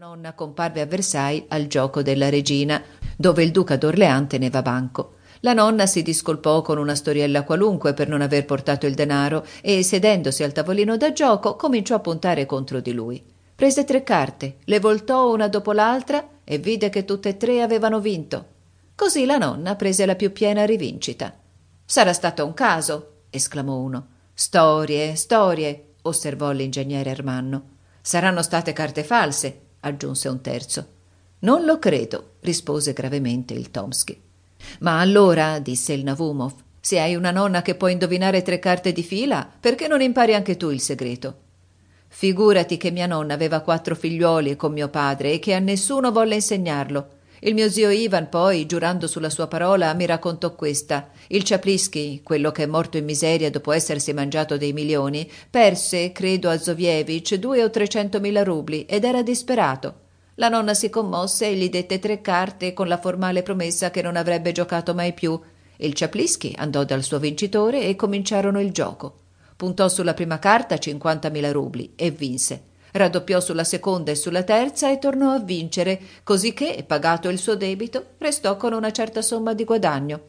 nonna comparve a Versailles al gioco della regina, dove il duca d'Orléans teneva banco. La nonna si discolpò con una storiella qualunque per non aver portato il denaro e, sedendosi al tavolino da gioco, cominciò a puntare contro di lui. Prese tre carte, le voltò una dopo l'altra e vide che tutte e tre avevano vinto. Così la nonna prese la più piena rivincita. Sarà stato un caso, esclamò uno. Storie, storie, osservò l'ingegnere Ermanno. Saranno state carte false, aggiunse un terzo. Non lo credo, rispose gravemente il Tomsky. Ma allora, disse il Navumov, se hai una nonna che può indovinare tre carte di fila, perché non impari anche tu il segreto? Figurati che mia nonna aveva quattro figliuoli con mio padre e che a nessuno volle insegnarlo. Il mio zio Ivan poi, giurando sulla sua parola, mi raccontò questa. Il Ciaplischi, quello che è morto in miseria dopo essersi mangiato dei milioni, perse, credo a Zovievich, due o trecentomila rubli ed era disperato. La nonna si commosse e gli dette tre carte con la formale promessa che non avrebbe giocato mai più. Il Ciaplischi andò dal suo vincitore e cominciarono il gioco. Puntò sulla prima carta cinquantamila rubli e vinse. Raddoppiò sulla seconda e sulla terza e tornò a vincere, cosicché, pagato il suo debito, restò con una certa somma di guadagno.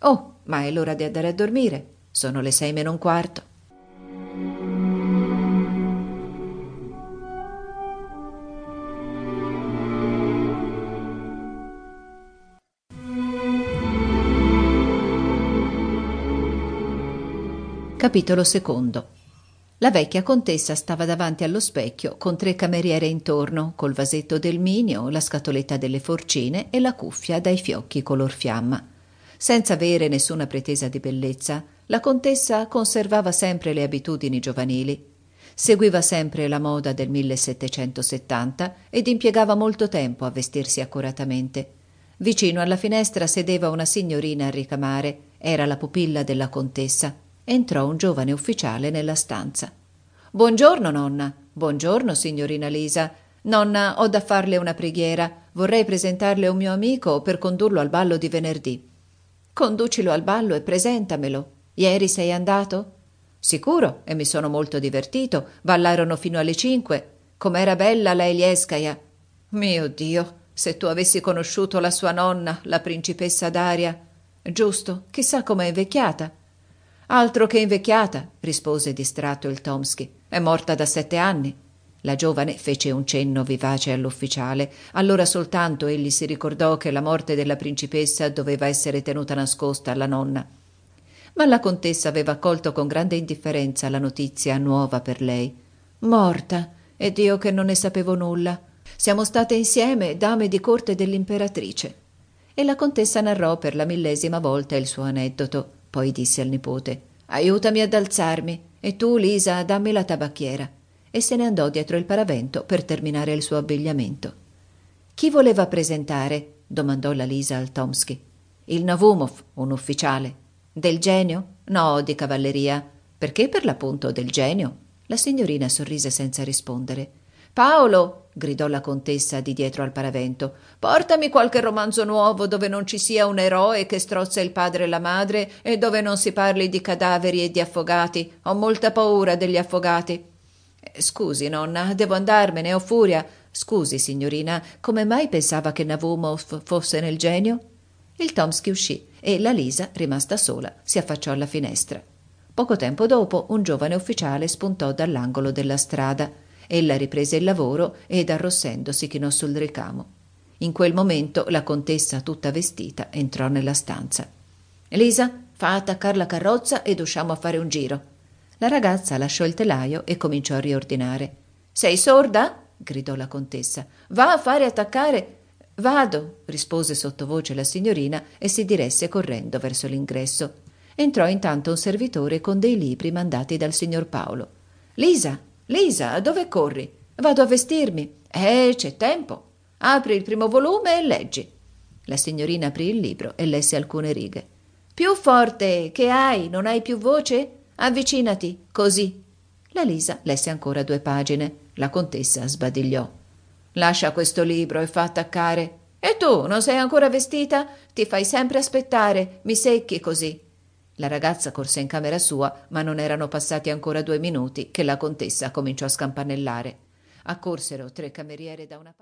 Oh, ma è l'ora di andare a dormire. Sono le sei meno un quarto. Capitolo secondo. La vecchia contessa stava davanti allo specchio con tre cameriere intorno, col vasetto del minio, la scatoletta delle forcine e la cuffia dai fiocchi color fiamma. Senza avere nessuna pretesa di bellezza, la contessa conservava sempre le abitudini giovanili. Seguiva sempre la moda del 1770 ed impiegava molto tempo a vestirsi accuratamente. Vicino alla finestra sedeva una signorina a ricamare, era la pupilla della contessa entrò un giovane ufficiale nella stanza. Buongiorno, nonna. Buongiorno, signorina Lisa. Nonna, ho da farle una preghiera. Vorrei presentarle un mio amico per condurlo al ballo di venerdì. Conducilo al ballo e presentamelo. Ieri sei andato? Sicuro, e mi sono molto divertito. Ballarono fino alle cinque. Com'era bella la Elieskaja. Mio Dio, se tu avessi conosciuto la sua nonna, la principessa Daria. Giusto, chissà com'è invecchiata. Altro che invecchiata, rispose distratto il Tomsky. È morta da sette anni. La giovane fece un cenno vivace all'ufficiale. Allora soltanto egli si ricordò che la morte della principessa doveva essere tenuta nascosta alla nonna. Ma la contessa aveva accolto con grande indifferenza la notizia nuova per lei. Morta. Ed io che non ne sapevo nulla. Siamo state insieme dame di corte dell'imperatrice. E la contessa narrò per la millesima volta il suo aneddoto poi disse al nipote aiutami ad alzarmi. E tu lisa dammi la tabacchiera. E se ne andò dietro il paravento per terminare il suo abbigliamento. Chi voleva presentare? domandò la lisa al tomsky il navumov un ufficiale. Del genio? No di cavalleria. Perché per l'appunto del genio? La signorina sorrise senza rispondere. Paolo gridò la contessa di dietro al paravento. Portami qualche romanzo nuovo dove non ci sia un eroe che strozza il padre e la madre e dove non si parli di cadaveri e di affogati. Ho molta paura degli affogati. Eh, scusi nonna devo andarmene ho furia. Scusi signorina come mai pensava che navumov fosse nel genio? Il tomsky uscì e la lisa rimasta sola si affacciò alla finestra. Poco tempo dopo un giovane ufficiale spuntò dall'angolo della strada ella riprese il lavoro ed arrossendo si chinò sul ricamo. In quel momento la contessa tutta vestita entrò nella stanza. Lisa fa attaccar la carrozza ed usciamo a fare un giro. La ragazza lasciò il telaio e cominciò a riordinare. Sei sorda? gridò la contessa. Va a fare attaccare? Vado rispose sottovoce la signorina e si diresse correndo verso l'ingresso. Entrò intanto un servitore con dei libri mandati dal signor paolo. Lisa lisa dove corri? Vado a vestirmi. Eh c'è tempo. Apri il primo volume e leggi. La signorina aprì il libro e lesse alcune righe. Più forte che hai non hai più voce? Avvicinati così. La lisa lesse ancora due pagine. La contessa sbadigliò. Lascia questo libro e fa attaccare. E tu non sei ancora vestita? Ti fai sempre aspettare. Mi secchi così la ragazza corse in camera sua ma non erano passati ancora due minuti che la contessa cominciò a scampanellare. Accorsero tre cameriere da una parte